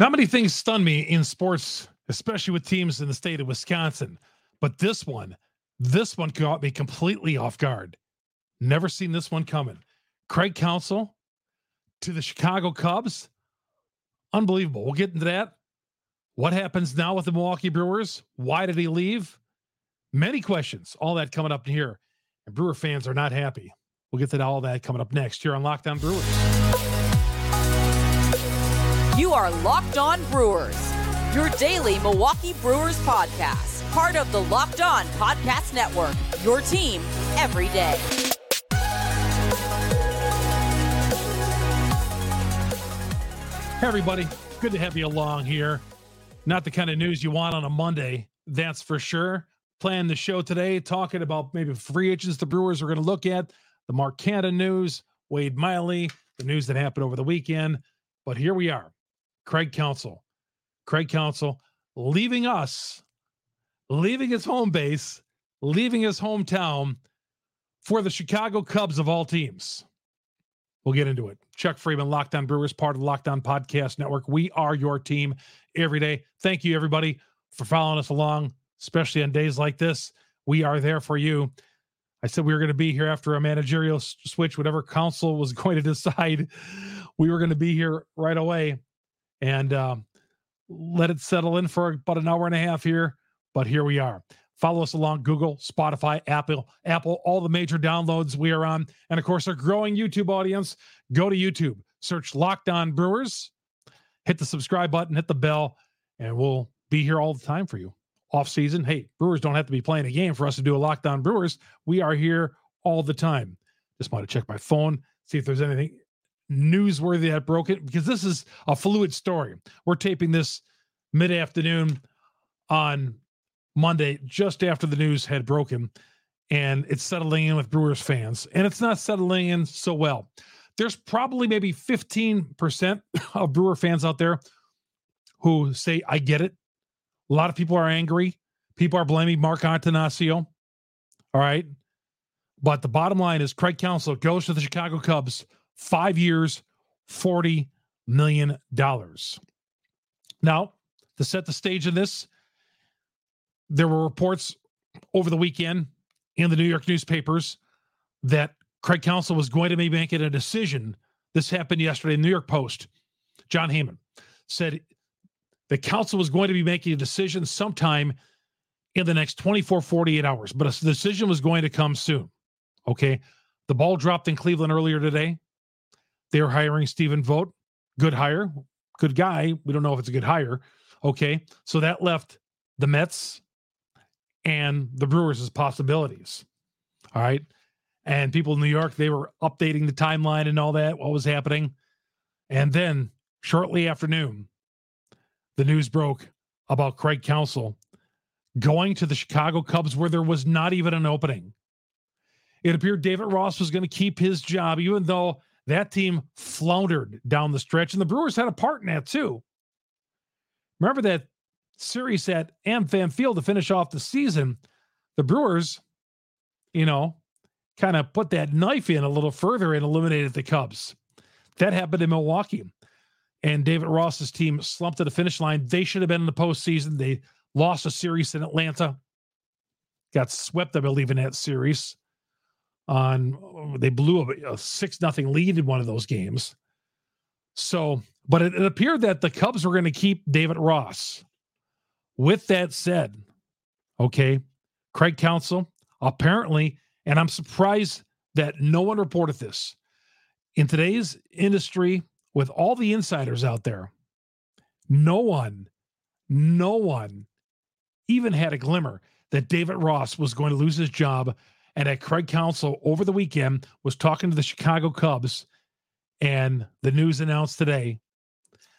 Not many things stun me in sports, especially with teams in the state of Wisconsin, but this one, this one caught me completely off guard. Never seen this one coming. Craig Counsell to the Chicago Cubs. Unbelievable. We'll get into that. What happens now with the Milwaukee Brewers? Why did he leave? Many questions. All that coming up here. And Brewer fans are not happy. We'll get to all that coming up next here on Locked On Brewers. You are Locked On Brewers, your daily Milwaukee Brewers podcast, part of the Locked On Podcast Network, your team every day. Hey, everybody. Good to have you along here. Not the kind of news you want on a Monday, that's for sure. Playing the show today, talking about maybe free agents the Brewers are going to look at, the Mark Canha news, Wade Miley, the news that happened over the weekend. But here we are. Craig Counsell. Craig Counsell leaving us, leaving his home base, leaving his hometown for the Chicago Cubs of all teams. We'll get into it. Chuck Freimund, Lockdown Brewers, part of the Locked On Podcast Network. We are your team every day. Thank you, everybody, for following us along, especially on days like this. We are there for you. I said we were going to be here after a managerial switch, whatever Counsell was going to decide. We were going to be here right away and um, let it settle in for about an hour and a half here. But here we are. Follow us along Google, Spotify, Apple, Apple, all the major downloads we are on. And of course, our growing YouTube audience. Go to YouTube, search Locked On Brewers, hit the subscribe button, hit the bell, and we'll be here all the time for you. Off season, hey, Brewers don't have to be playing a game for us to do a Locked On Brewers. We are here all the time. Just want to check my phone, see if there's anything newsworthy that broke it, because this is a fluid story. We're taping this mid afternoon on Monday, just after the news had broken, and it's settling in with Brewers fans, and it's not settling in so well. There's probably maybe 15% of Brewer fans out there who say, I get it. A lot of people are angry. People are blaming Mark Attanasio. All right. But the bottom line is Craig Counsell goes to the Chicago Cubs, five years, $40 million. Now, to set the stage of this, there were reports over the weekend in the New York newspapers that Craig Counsell was going to be making a decision. This happened yesterday in the New York Post. Jon Heyman said the Counsell was going to be making a decision sometime in the next 24, 48 hours, but a decision was going to come soon. Okay. The ball dropped in Cleveland earlier today. They're hiring Stephen Vogt. Good hire. Good guy. We don't know if it's a good hire. Okay. So that left the Mets and the Brewers as possibilities. All right. And people in New York, they were updating the timeline and all that, what was happening. And then shortly after noon, the news broke about Craig Counsell going to the Chicago Cubs where there was not even an opening. It appeared David Ross was going to keep his job, even though that team floundered down the stretch. And the Brewers had a part in that too. Remember that series at AmFam Field to finish off the season, the Brewers, you know, kind of put that knife in a little further and eliminated the Cubs. That happened in Milwaukee. And David Ross's team slumped at the finish line. They should have been in the postseason. They lost a series in Atlanta. Got swept, I believe, in that series. On they blew a, a six nothing lead in one of those games. So, but it, it appeared that the Cubs were going to keep David Ross. With that said, okay, Craig Counsell apparently, and I'm surprised that no one reported this in today's industry with all the insiders out there. No one, no one even had a glimmer that David Ross was going to lose his job and at Craig Counsell over the weekend was talking to the Chicago Cubs and the news announced today.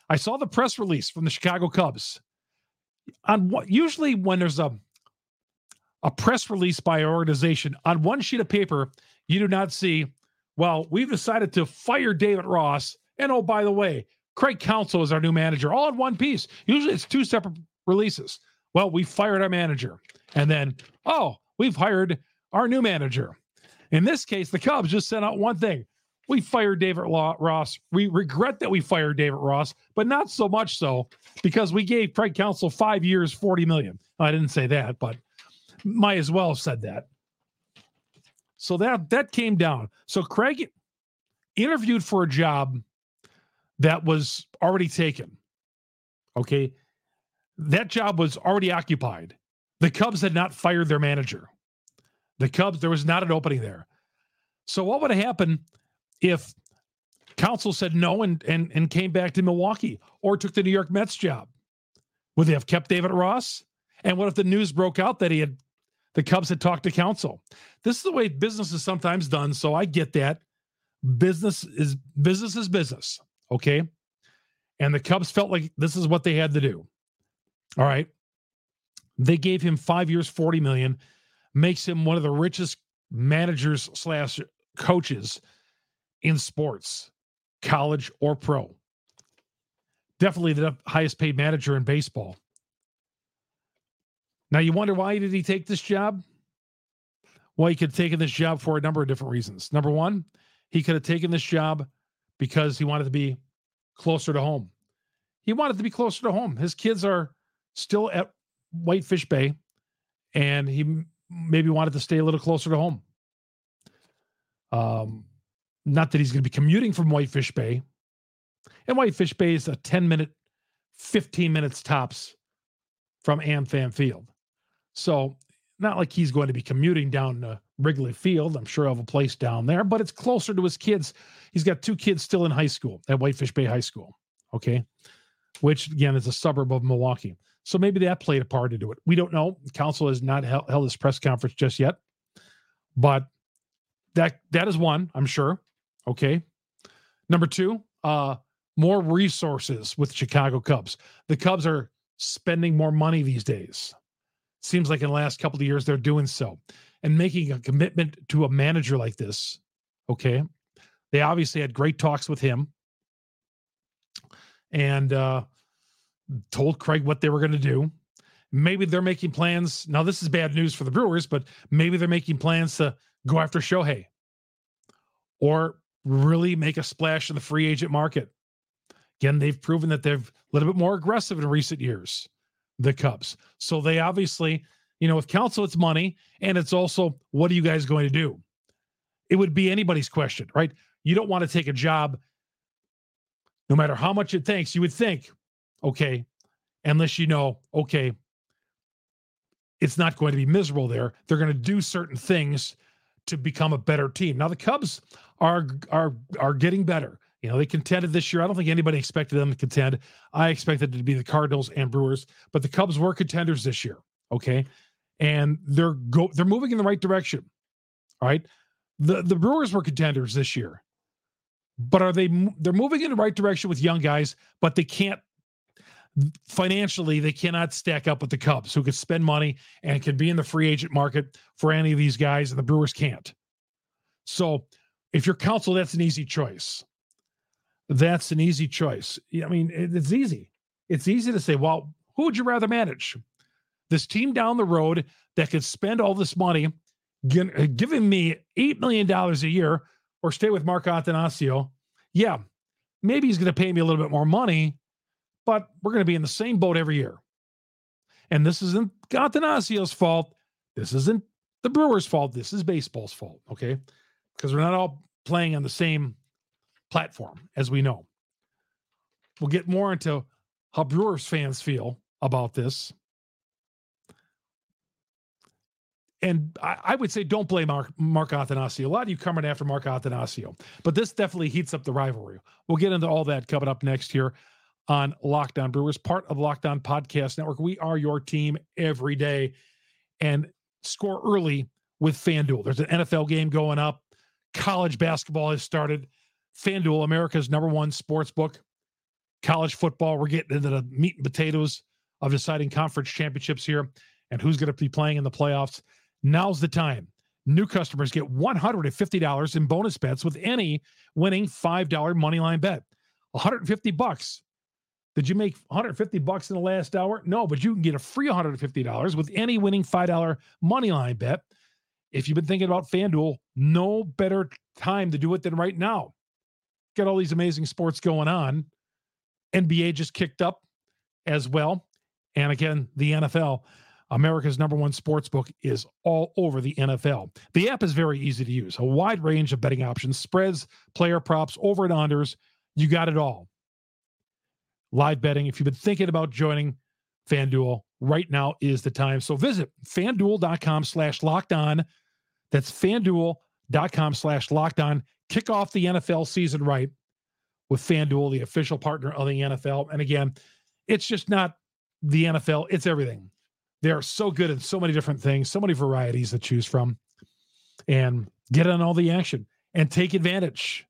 I saw the press release from the Chicago Cubs on what usually when there's a a press release by an organization on one sheet of paper, you do not see, well, we've decided to fire David Ross. And oh, by the way, Craig Counsell is our new manager, all in one piece. Usually it's two separate releases. Well, we fired our manager. And then, oh, we've hired our new manager. In this case, the Cubs just sent out one thing. we fired David Ross. We regret that we fired David Ross, but not so much so because we gave Craig Counsell five years, 40 million. I didn't say that, but might as well have said that. So that that came down. So Craig interviewed for a job that was already taken. Okay. That job was already occupied. The Cubs had not fired their manager. The Cubs, there was not an opening there. So what would have happened if Counsell said no and and and came back to Milwaukee or took the New York Mets job? Would they have kept David Ross? And what if the news broke out that he had the Cubs had talked to Counsell? This is the way business is sometimes done. So I get that. Business is business is business. Okay. And the Cubs felt like this is what they had to do. All right. They gave him five years, 40 million, makes him one of the richest managers slash coaches in sports, college or pro. Definitely the highest paid manager in baseball. Now you wonder why did he take this job? Well, he could have taken this job for a number of different reasons. Number one, he could have taken this job because he wanted to be closer to home. He wanted to be closer to home. His kids are still at Whitefish Bay, and he maybe wanted to stay a little closer to home. Um, not that he's going to be commuting from Whitefish Bay. And Whitefish Bay is a 10 minute, 15 minutes tops from AmFam Field. So, not like he's going to be commuting down to Wrigley Field. I'm sure he'll have a place down there, but it's closer to his kids. He's got two kids still in high school at Whitefish Bay High School. Okay. Which, again, is a suburb of Milwaukee. So maybe that played a part into it. We don't know. Counsell has not held, held his press conference just yet, but that that is one, I'm sure. Okay. Number two, uh, more resources with Chicago Cubs. The Cubs are spending more money these days. Seems like in the last couple of years they're doing so and making a commitment to a manager like this. Okay. They obviously had great talks with him and uh, told Craig what they were going to do. Maybe they're making plans. Now, this is bad news for the Brewers, but maybe they're making plans to go after Shohei or really make a splash in the free agent market. Again, they've proven that they're a little bit more aggressive in recent years, the Cubs. So they obviously, you know, with Counsell, it's money and it's also what are you guys going to do? It would be anybody's question, right? You don't want to take a job, no matter how much it takes. You would think, okay, unless you know, okay, it's not going to be miserable there. They're going to do certain things to become a better team. Now the Cubs are are are getting better. You know, they contended this year. I don't think anybody expected them to contend. I expected it to be the Cardinals and Brewers, but the Cubs were contenders this year. Okay. And they're go they're moving in the right direction. All right. The the Brewers were contenders this year. But are they they're moving in the right direction with young guys, but they can't financially they cannot stack up with the Cubs, who could spend money and can be in the free agent market for any of these guys, and the Brewers can't. So, if you're Counsell, that's an easy choice. That's an easy choice. I mean, it's easy. It's easy to say, well, who would you rather manage? This team down the road that could spend all this money, uh, giving me $8 million a year, or stay with Mark Attanasio. Yeah, maybe he's going to pay me a little bit more money, but we're going to be in the same boat every year. And this isn't Attanasio's fault. This isn't the Brewers' fault. This is baseball's fault. Okay. Because we're not all playing on the same platform, as we know. We'll get more into how Brewers fans feel about this. And I, I would say don't blame Mark, Mark Attanasio. A lot of you coming after Mark Attanasio, but this definitely heats up the rivalry. We'll get into all that coming up next here on Locked On Brewers, part of Locked On Podcast Network. We are your team every day and score early with FanDuel. There's an NFL game going up. College basketball has started. FanDuel, America's number one sports book. College football, we're getting into the meat and potatoes of deciding conference championships here and who's going to be playing in the playoffs. Now's the time. New customers get $150 in bonus bets with any winning $5 moneyline bet. 150 bucks did you make 150 bucks in the last hour? No, but you can get a free $150 with any winning $5 money line bet. If you've been thinking about FanDuel, no better time to do it than right now. got all these amazing sports going on. NBA just kicked up as well. And again, the NFL, America's number one sports book, is all over the NFL. The app is very easy to use, a wide range of betting options, spreads, player props, over and unders. You got it all. Live betting. If you've been thinking about joining FanDuel, right now is the time. So visit fanduel.com slash locked on. That's fanduel.com slash locked on. Kick off the NFL season right with FanDuel, the official partner of the NFL. And again, it's just not the NFL, it's everything. They are so good at so many different things, so many varieties to choose from. And get on all the action and take advantage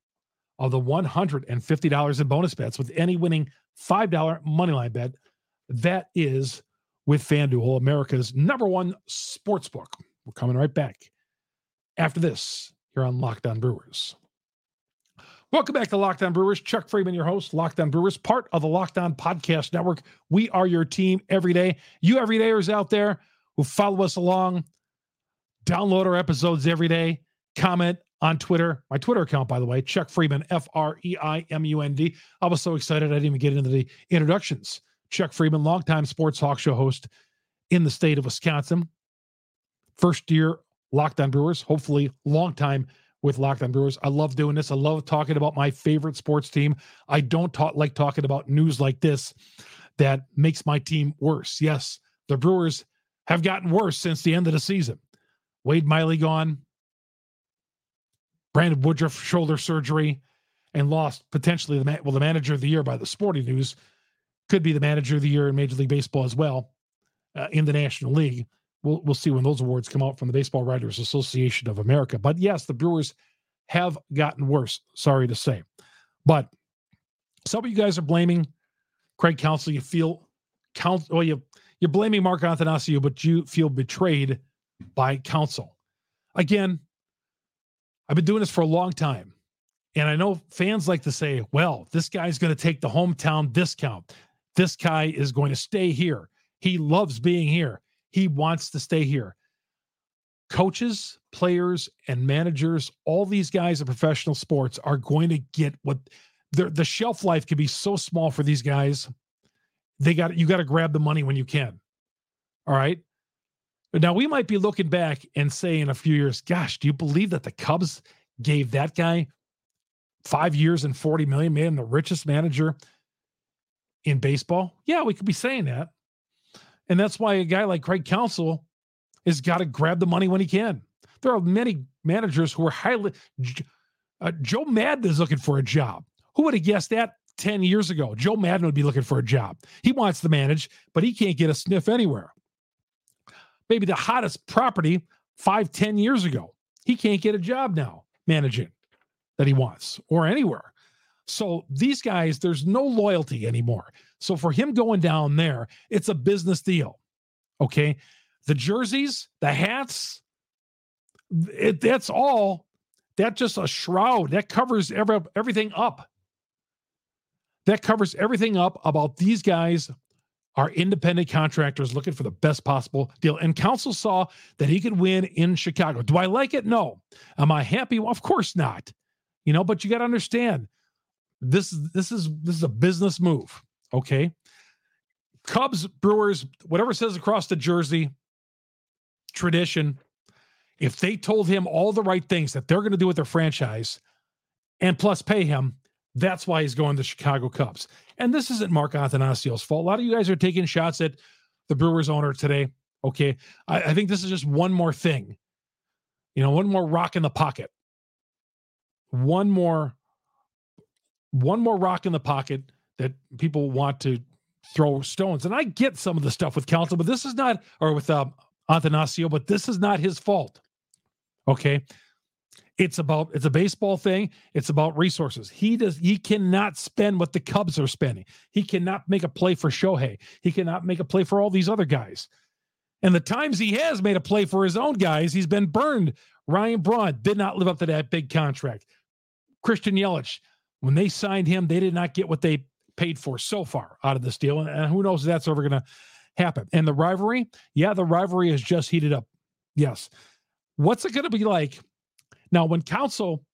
of the $150 in bonus bets with any winning $5 moneyline bet. That is with FanDuel, America's number one sports book. We're coming right back after this here on Locked On Brewers. Welcome back to Locked On Brewers. Chuck Freimund, your host, Locked On Brewers, part of the Locked On Podcast Network. We are your team every day. You everydayers out there who follow us along, download our episodes every day, comment on Twitter. My Twitter account, by the way, Chuck Freimund, F R E I M U N D. I was so excited I didn't even get into the introductions. Chuck Freimund, longtime sports talk show host in the state of Wisconsin. First year Locked On Brewers, hopefully long time with Locked On Brewers. I love doing this. I love talking about my favorite sports team. I don't talk like talking about news like this that makes my team worse. Yes, the Brewers have gotten worse since the end of the season. Wade Miley gone, Brandon Woodruff shoulder surgery, and lost potentially the well the manager of the year by the Sporting News. Could be the manager of the year in Major League Baseball as well uh, in the National League. We'll we'll see when those awards come out from the Baseball Writers Association of America. But yes, the Brewers have gotten worse. Sorry to say, but some of you guys are blaming Craig Counsell. You feel count. Well, you you're blaming Mark Attanasio, but you feel betrayed by Counsell. Again, I've been doing this for a long time. And I know fans like to say, well, this guy's going to take the hometown discount. This guy is going to stay here. He loves being here. He wants to stay here. Coaches, players, and managers, all these guys in professional sports are going to get what the shelf life can be so small for these guys. They got you got to grab the money when you can. All right. Now we might be looking back and say in a few years, gosh, do you believe that the Cubs gave that guy five years and 40 million, made him the richest manager in baseball? Yeah, we could be saying that. And that's why a guy like Craig Counsell has got to grab the money when he can. There are many managers who are highly. Uh, Joe Maddon is looking for a job. Who would have guessed that 10 years ago? Joe Maddon would be looking for a job. He wants to manage, but he can't get a sniff anywhere. Maybe the hottest property five, 10 years ago. He can't get a job now managing that he wants or anywhere. So these guys, there's no loyalty anymore. So for him going down there, it's a business deal. Okay. The jerseys, the hats, it, that's all. That's just a shroud that covers every, everything up. That covers everything up about these guys are independent contractors looking for the best possible deal. And Counsell saw that he could win in Chicago. Do I like it? No. Am I happy? Well, of course not. You know, but you got to understand this this is this is a business move. Okay. Cubs, Brewers, whatever says across the jersey, tradition. If they told him all the right things that they're going to do with their franchise and plus pay him, that's why he's going to Chicago Cubs. And this isn't Mark Attanasio's fault. A lot of you guys are taking shots at the Brewers owner today. Okay. I, I think this is just one more thing, you know, one more rock in the pocket. One more, one more rock in the pocket that people want to throw stones. And I get some of the stuff with Counsell, but this is not, or with um, Attanasio, but this is not his fault. Okay. It's about it's a baseball thing. It's about resources. He does he cannot spend what the Cubs are spending. He cannot make a play for Shohei. He cannot make a play for all these other guys. And the times he has made a play for his own guys, he's been burned. Ryan Braun did not live up to that big contract. Christian Yelich, when they signed him, they did not get what they paid for so far out of this deal. And who knows if that's ever going to happen. And the rivalry, yeah, the rivalry has just heated up. Yes. What's it going to be like now, when Counsell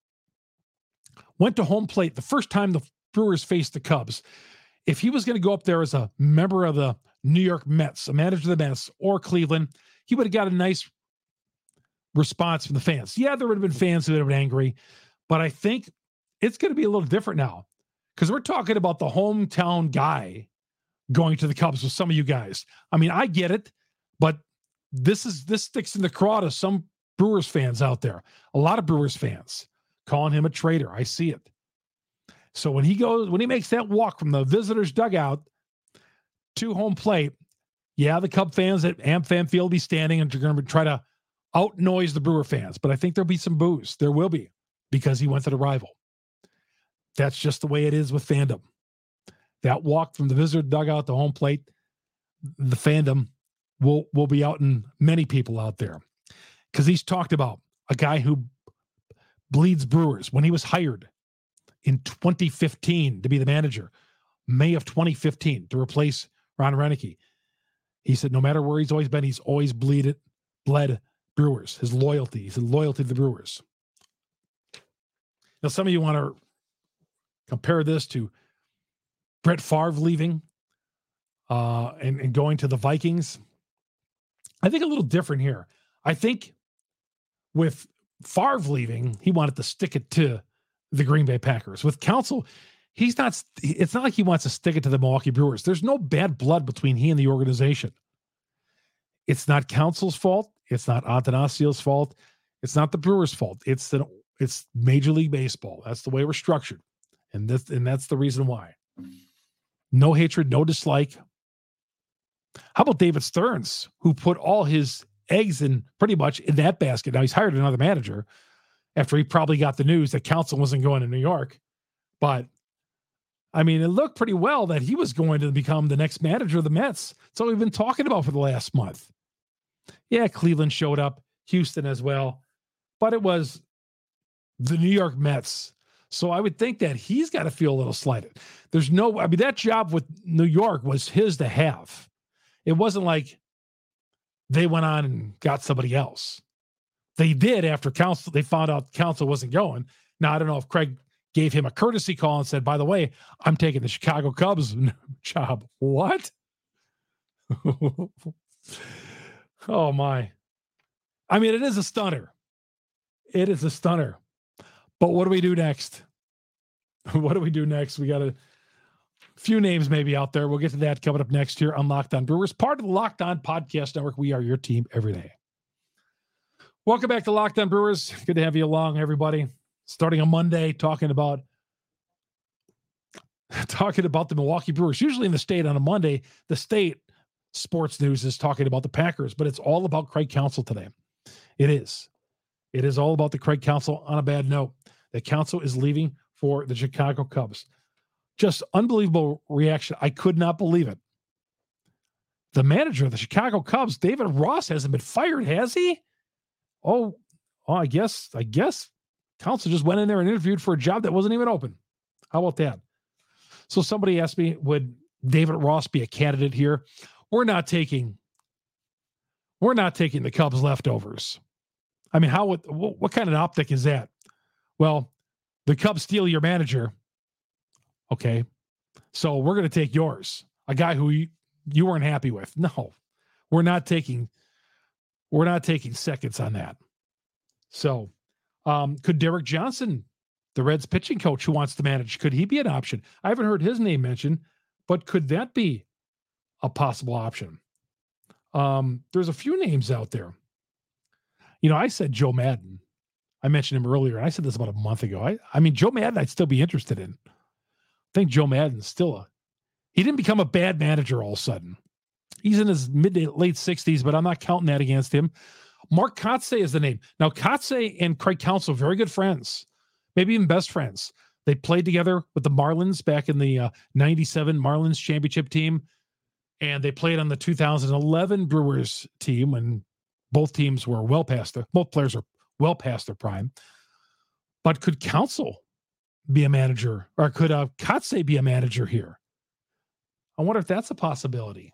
went to home plate the first time the Brewers faced the Cubs. If he was going to go up there as a member of the New York Mets, a manager of the Mets, or Cleveland, he would have got a nice response from the fans. Yeah, there would have been fans who would have been angry, but I think it's going to be a little different now because we're talking about the hometown guy going to the Cubs with some of you guys. I mean, I get it, but this is this sticks in the craw to some Brewers fans out there. A lot of Brewers fans calling him a traitor. I see it. So when he goes, when he makes that walk from the visitors' dugout to home plate, yeah, the Cub fans at AmFam Field will be standing and they're going to try to out noise the Brewer fans. But I think there'll be some boos. There will be because he went to the rival. That's just the way it is with fandom. That walk from the visitor dugout to home plate, the fandom will will be out in many people out there because he's talked about a guy who bleeds Brewers when he was hired in 2015 to be the manager, May of 2015 to replace Ron Roenicke. He said no matter where he's always been, he's always bleeded, bled Brewers. His loyalty, his loyalty to the Brewers. Now, some of you want to compare this to Brett Favre leaving uh, and, and going to the Vikings. I think a little different here. I think with Favre leaving, he wanted to stick it to the Green Bay Packers. With Counsell, he's not, it's not like he wants to stick it to the Milwaukee Brewers. There's no bad blood between he and the organization. It's not Counsell's fault. It's not Attanasio's fault. It's not the Brewers' fault. It's the it's Major League Baseball. That's the way we're structured. And this and that's the reason why. No hatred, no dislike. How about David Stearns, who put all his eggs in pretty much in that basket? Now he's hired another manager after he probably got the news that Counsell wasn't going to New York. But I mean, it looked pretty well that he was going to become the next manager of the Mets. That's all we've been talking about for the last month. Yeah, Cleveland showed up, Houston as well, but it was the New York Mets so I would think that he's got to feel a little slighted. There's no, I mean, that job with New York was his to have. It wasn't like they went on and got somebody else. They did after Counsell, they found out Counsell wasn't going. Now, I don't know if Craig gave him a courtesy call and said, by the way, I'm taking the Chicago Cubs job. What? oh, my. I mean, it is a stunner. It is a stunner. But what do we do next? what do we do next? We got a few names maybe out there. We'll get to that coming up next here on Locked On Brewers, part of the Locked On Podcast Network. We are your team every day. Welcome back to Locked On Brewers. Good to have you along, everybody. Starting on Monday, talking about talking about the Milwaukee Brewers. Usually in the state on a Monday, the state sports news is talking about the Packers, but it's all about Craig Counsell today. It is. It is all about the Craig Counsell on a bad note. The Counsell is leaving for the Chicago Cubs. Just unbelievable reaction. I could not believe it. The manager of the Chicago Cubs, David Ross, hasn't been fired, has he? Oh, oh I guess, I guess Counsell just went in there and interviewed for a job that wasn't even open. How about that? So somebody asked me, would David Ross be a candidate here? We're not taking, we're not taking the Cubs leftovers. I mean, how would what, what kind of optic is that? Well, the Cubs steal your manager. Okay. So we're going to take yours, a guy who you, you weren't happy with. No, we're not taking, we're not taking seconds on that. So, um, could Derek Johnson, the Reds pitching coach who wants to manage, could he be an option? I haven't heard his name mentioned, but could that be a possible option? Um, there's a few names out there. You know, I said Joe Maddon. I mentioned him earlier. I said this about a month ago. I, I mean, Joe Maddon, I'd still be interested in. Think Joe Maddon's still a. He didn't become a bad manager all of a sudden. He's in his mid to late 60s, but I'm not counting that against him. Mark Kotsay is the name. Now, Kotsay and Craig Counsell, very good friends, maybe even best friends. They played together with the Marlins back in the uh, 97 Marlins championship team. And they played on the 2011 Brewers team when both teams were well past their, both players are well past their prime. But could Counsell be a manager or could uh, Kotsay be a manager here? I wonder if that's a possibility.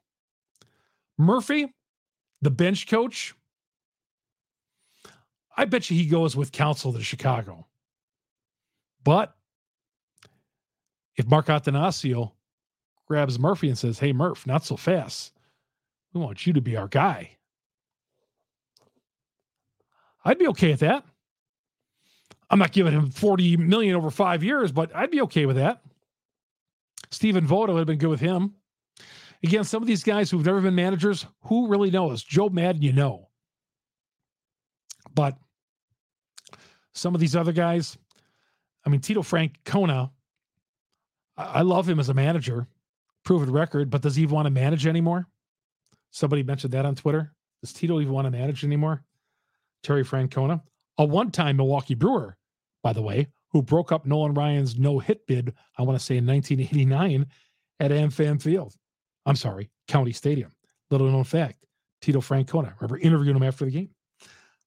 Murphy, the bench coach, I bet you he goes with Counsell to Chicago. But if Mark Attanasio grabs Murphy and says, Hey, Murph, not so fast. We want you to be our guy. I'd be okay with that. I'm not giving him 40 million over five years, but I'd be okay with that. Stephen Vogt would have been good with him. Again, some of these guys who've never been managers, who really knows? Joe Maddon, you know. But some of these other guys, I mean, Tito Francona, I love him as a manager, proven record, but does he even want to manage anymore? Somebody mentioned that on Twitter. Does Tito even want to manage anymore? Terry Francona, a one time Milwaukee Brewer, by the way, who broke up Nolan Ryan's no hit bid, I want to say in 1989 at AmFam Field. I'm sorry, County Stadium. Little known fact Tito Francona. Remember interviewing him after the game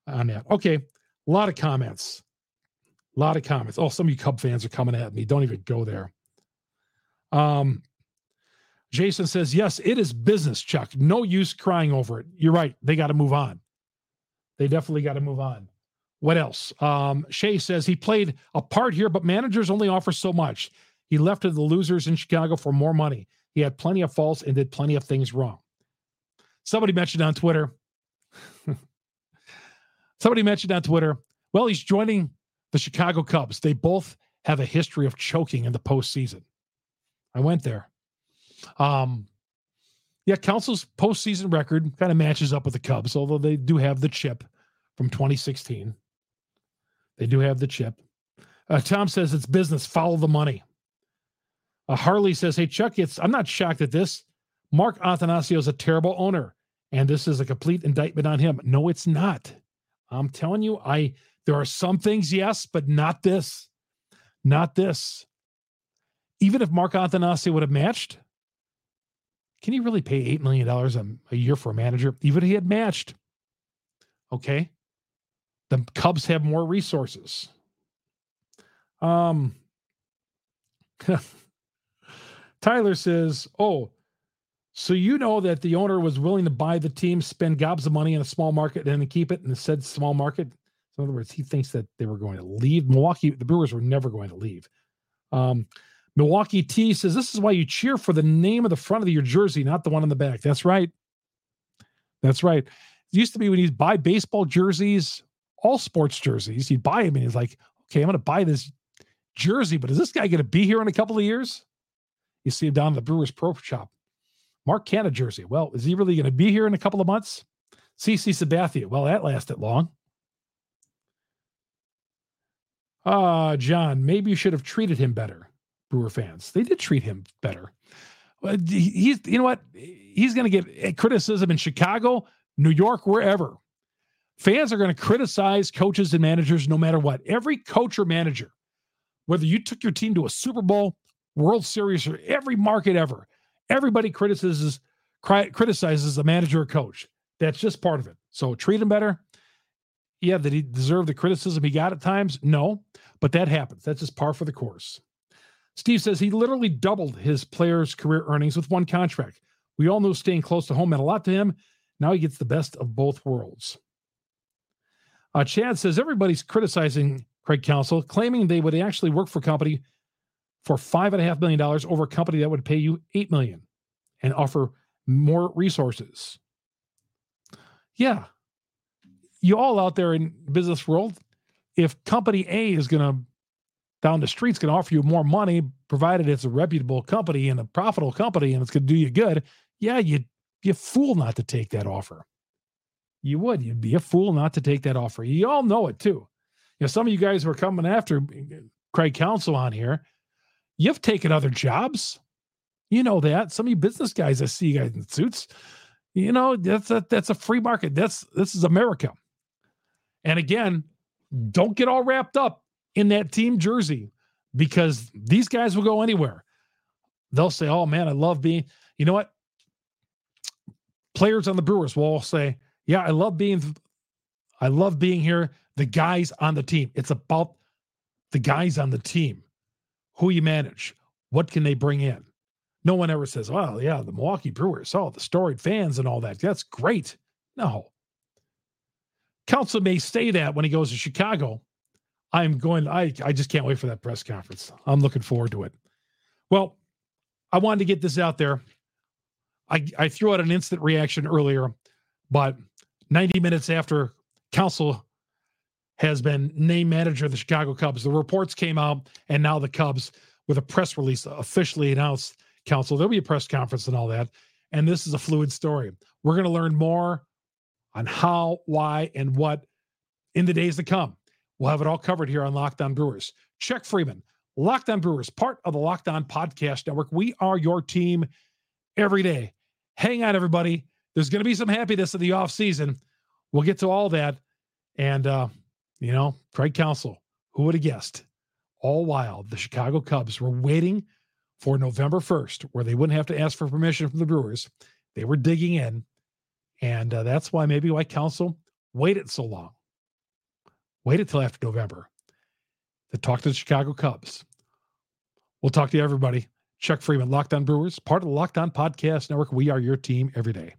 on that. Okay, a lot of comments. A lot of comments. Oh, some of you Cub fans are coming at me. Don't even go there. Um, Jason says, yes, it is business, Chuck. No use crying over it. You're right. They got to move on. They definitely got to move on. What else? Um, Shea says he played a part here, but managers only offer so much. He left to the losers in Chicago for more money. He had plenty of faults and did plenty of things wrong. Somebody mentioned on Twitter. somebody mentioned on Twitter. Well, he's joining the Chicago Cubs. They both have a history of choking in the postseason. I went there. Um, yeah, Counsell's postseason record kind of matches up with the Cubs, although they do have the chip from 2016. They do have the chip. Uh, Tom says it's business. Follow the money. Uh, Harley says, "Hey Chuck, it's I'm not shocked at this. Mark Attanasio is a terrible owner, and this is a complete indictment on him. No, it's not. I'm telling you, I there are some things, yes, but not this, not this. Even if Mark Attanasio would have matched, can you really pay $8 million a, a year for a manager? Even if he had matched. Okay. The Cubs have more resources. Um, Tyler says, Oh, so you know that the owner was willing to buy the team, spend gobs of money in a small market, and then keep it in the said small market. So in other words, he thinks that they were going to leave. Milwaukee, the Brewers were never going to leave. Um, Milwaukee T says this is why you cheer for the name of the front of your jersey, not the one on the back. That's right. That's right. It used to be when you buy baseball jerseys, all sports jerseys, you'd buy them and he's like, okay, I'm going to buy this jersey, but is this guy going to be here in a couple of years? You see him down at the Brewers Pro Shop. Mark Canha jersey. Well, is he really going to be here in a couple of months? CC Sabathia. Well, that lasted long. Ah, uh, John, maybe you should have treated him better. Brewer fans. They did treat him better. He's, you know what? He's going to get criticism in Chicago, New York, wherever. Fans are going to criticize coaches and managers no matter what. Every coach or manager, whether you took your team to a Super Bowl, World Series, or every market ever, everybody criticizes criticizes the manager or coach. That's just part of it. So treat him better. Yeah, did he deserve the criticism he got at times? No, but that happens. That's just par for the course. Steve says he literally doubled his player's career earnings with one contract. We all know staying close to home meant a lot to him. Now he gets the best of both worlds. Uh, Chad says everybody's criticizing Craig Counsell, claiming they would actually work for a company for five and a half million dollars over a company that would pay you eight million and offer more resources. Yeah, you all out there in business world, if company A is going to down the street's going to offer you more money, provided it's a reputable company and a profitable company and it's going to do you good. Yeah, be a fool not to take that offer. You would. You'd be a fool not to take that offer. You all know it too. You know, some of you guys were coming after uh, Craig Counsell on here, you've taken other jobs. You know that. Some of you business guys, I see you guys in suits. You know, that's a, that's a free market. That's this is America. And again, don't get all wrapped up in that team jersey because these guys will go anywhere. They'll say, "Oh man, I love being." You know what? Players on the Brewers will all say, "Yeah, I love being. I love being here." The guys on the team. It's about the guys on the team, who you manage, what can they bring in. No one ever says, "Well, yeah, the Milwaukee Brewers, oh, the storied fans and all that. That's great." No. Counsell may say that when he goes to Chicago, I'm going. I I just can't wait for that press conference. I'm looking forward to it. Well, I wanted to get this out there. I, I threw out an instant reaction earlier, but 90 minutes after Counsell has been named manager of the Chicago Cubs, the reports came out, and now the Cubs, with a press release, officially announced Counsell. There'll be a press conference and all that. And this is a fluid story. We're going to learn more on how, why, and what in the days to come. We'll have it all covered here on Locked On Brewers. Check Freimund, Lockdown Brewers, part of the Locked On Podcast Network. We are your team every day. Hang on, everybody. There's going to be some happiness in the off season. We'll get to all that. And, uh, you know, Craig Counsell, who would have guessed? All while the Chicago Cubs were waiting for November 1st, where they wouldn't have to ask for permission from the Brewers. They were digging in. And uh, that's why maybe why Counsell waited so long. Waited till after November to talk to the Chicago Cubs. We'll talk to everybody. Chuck Freimund, Lockdown Brewers, part of the Locked On Podcast Network. We are your team every day.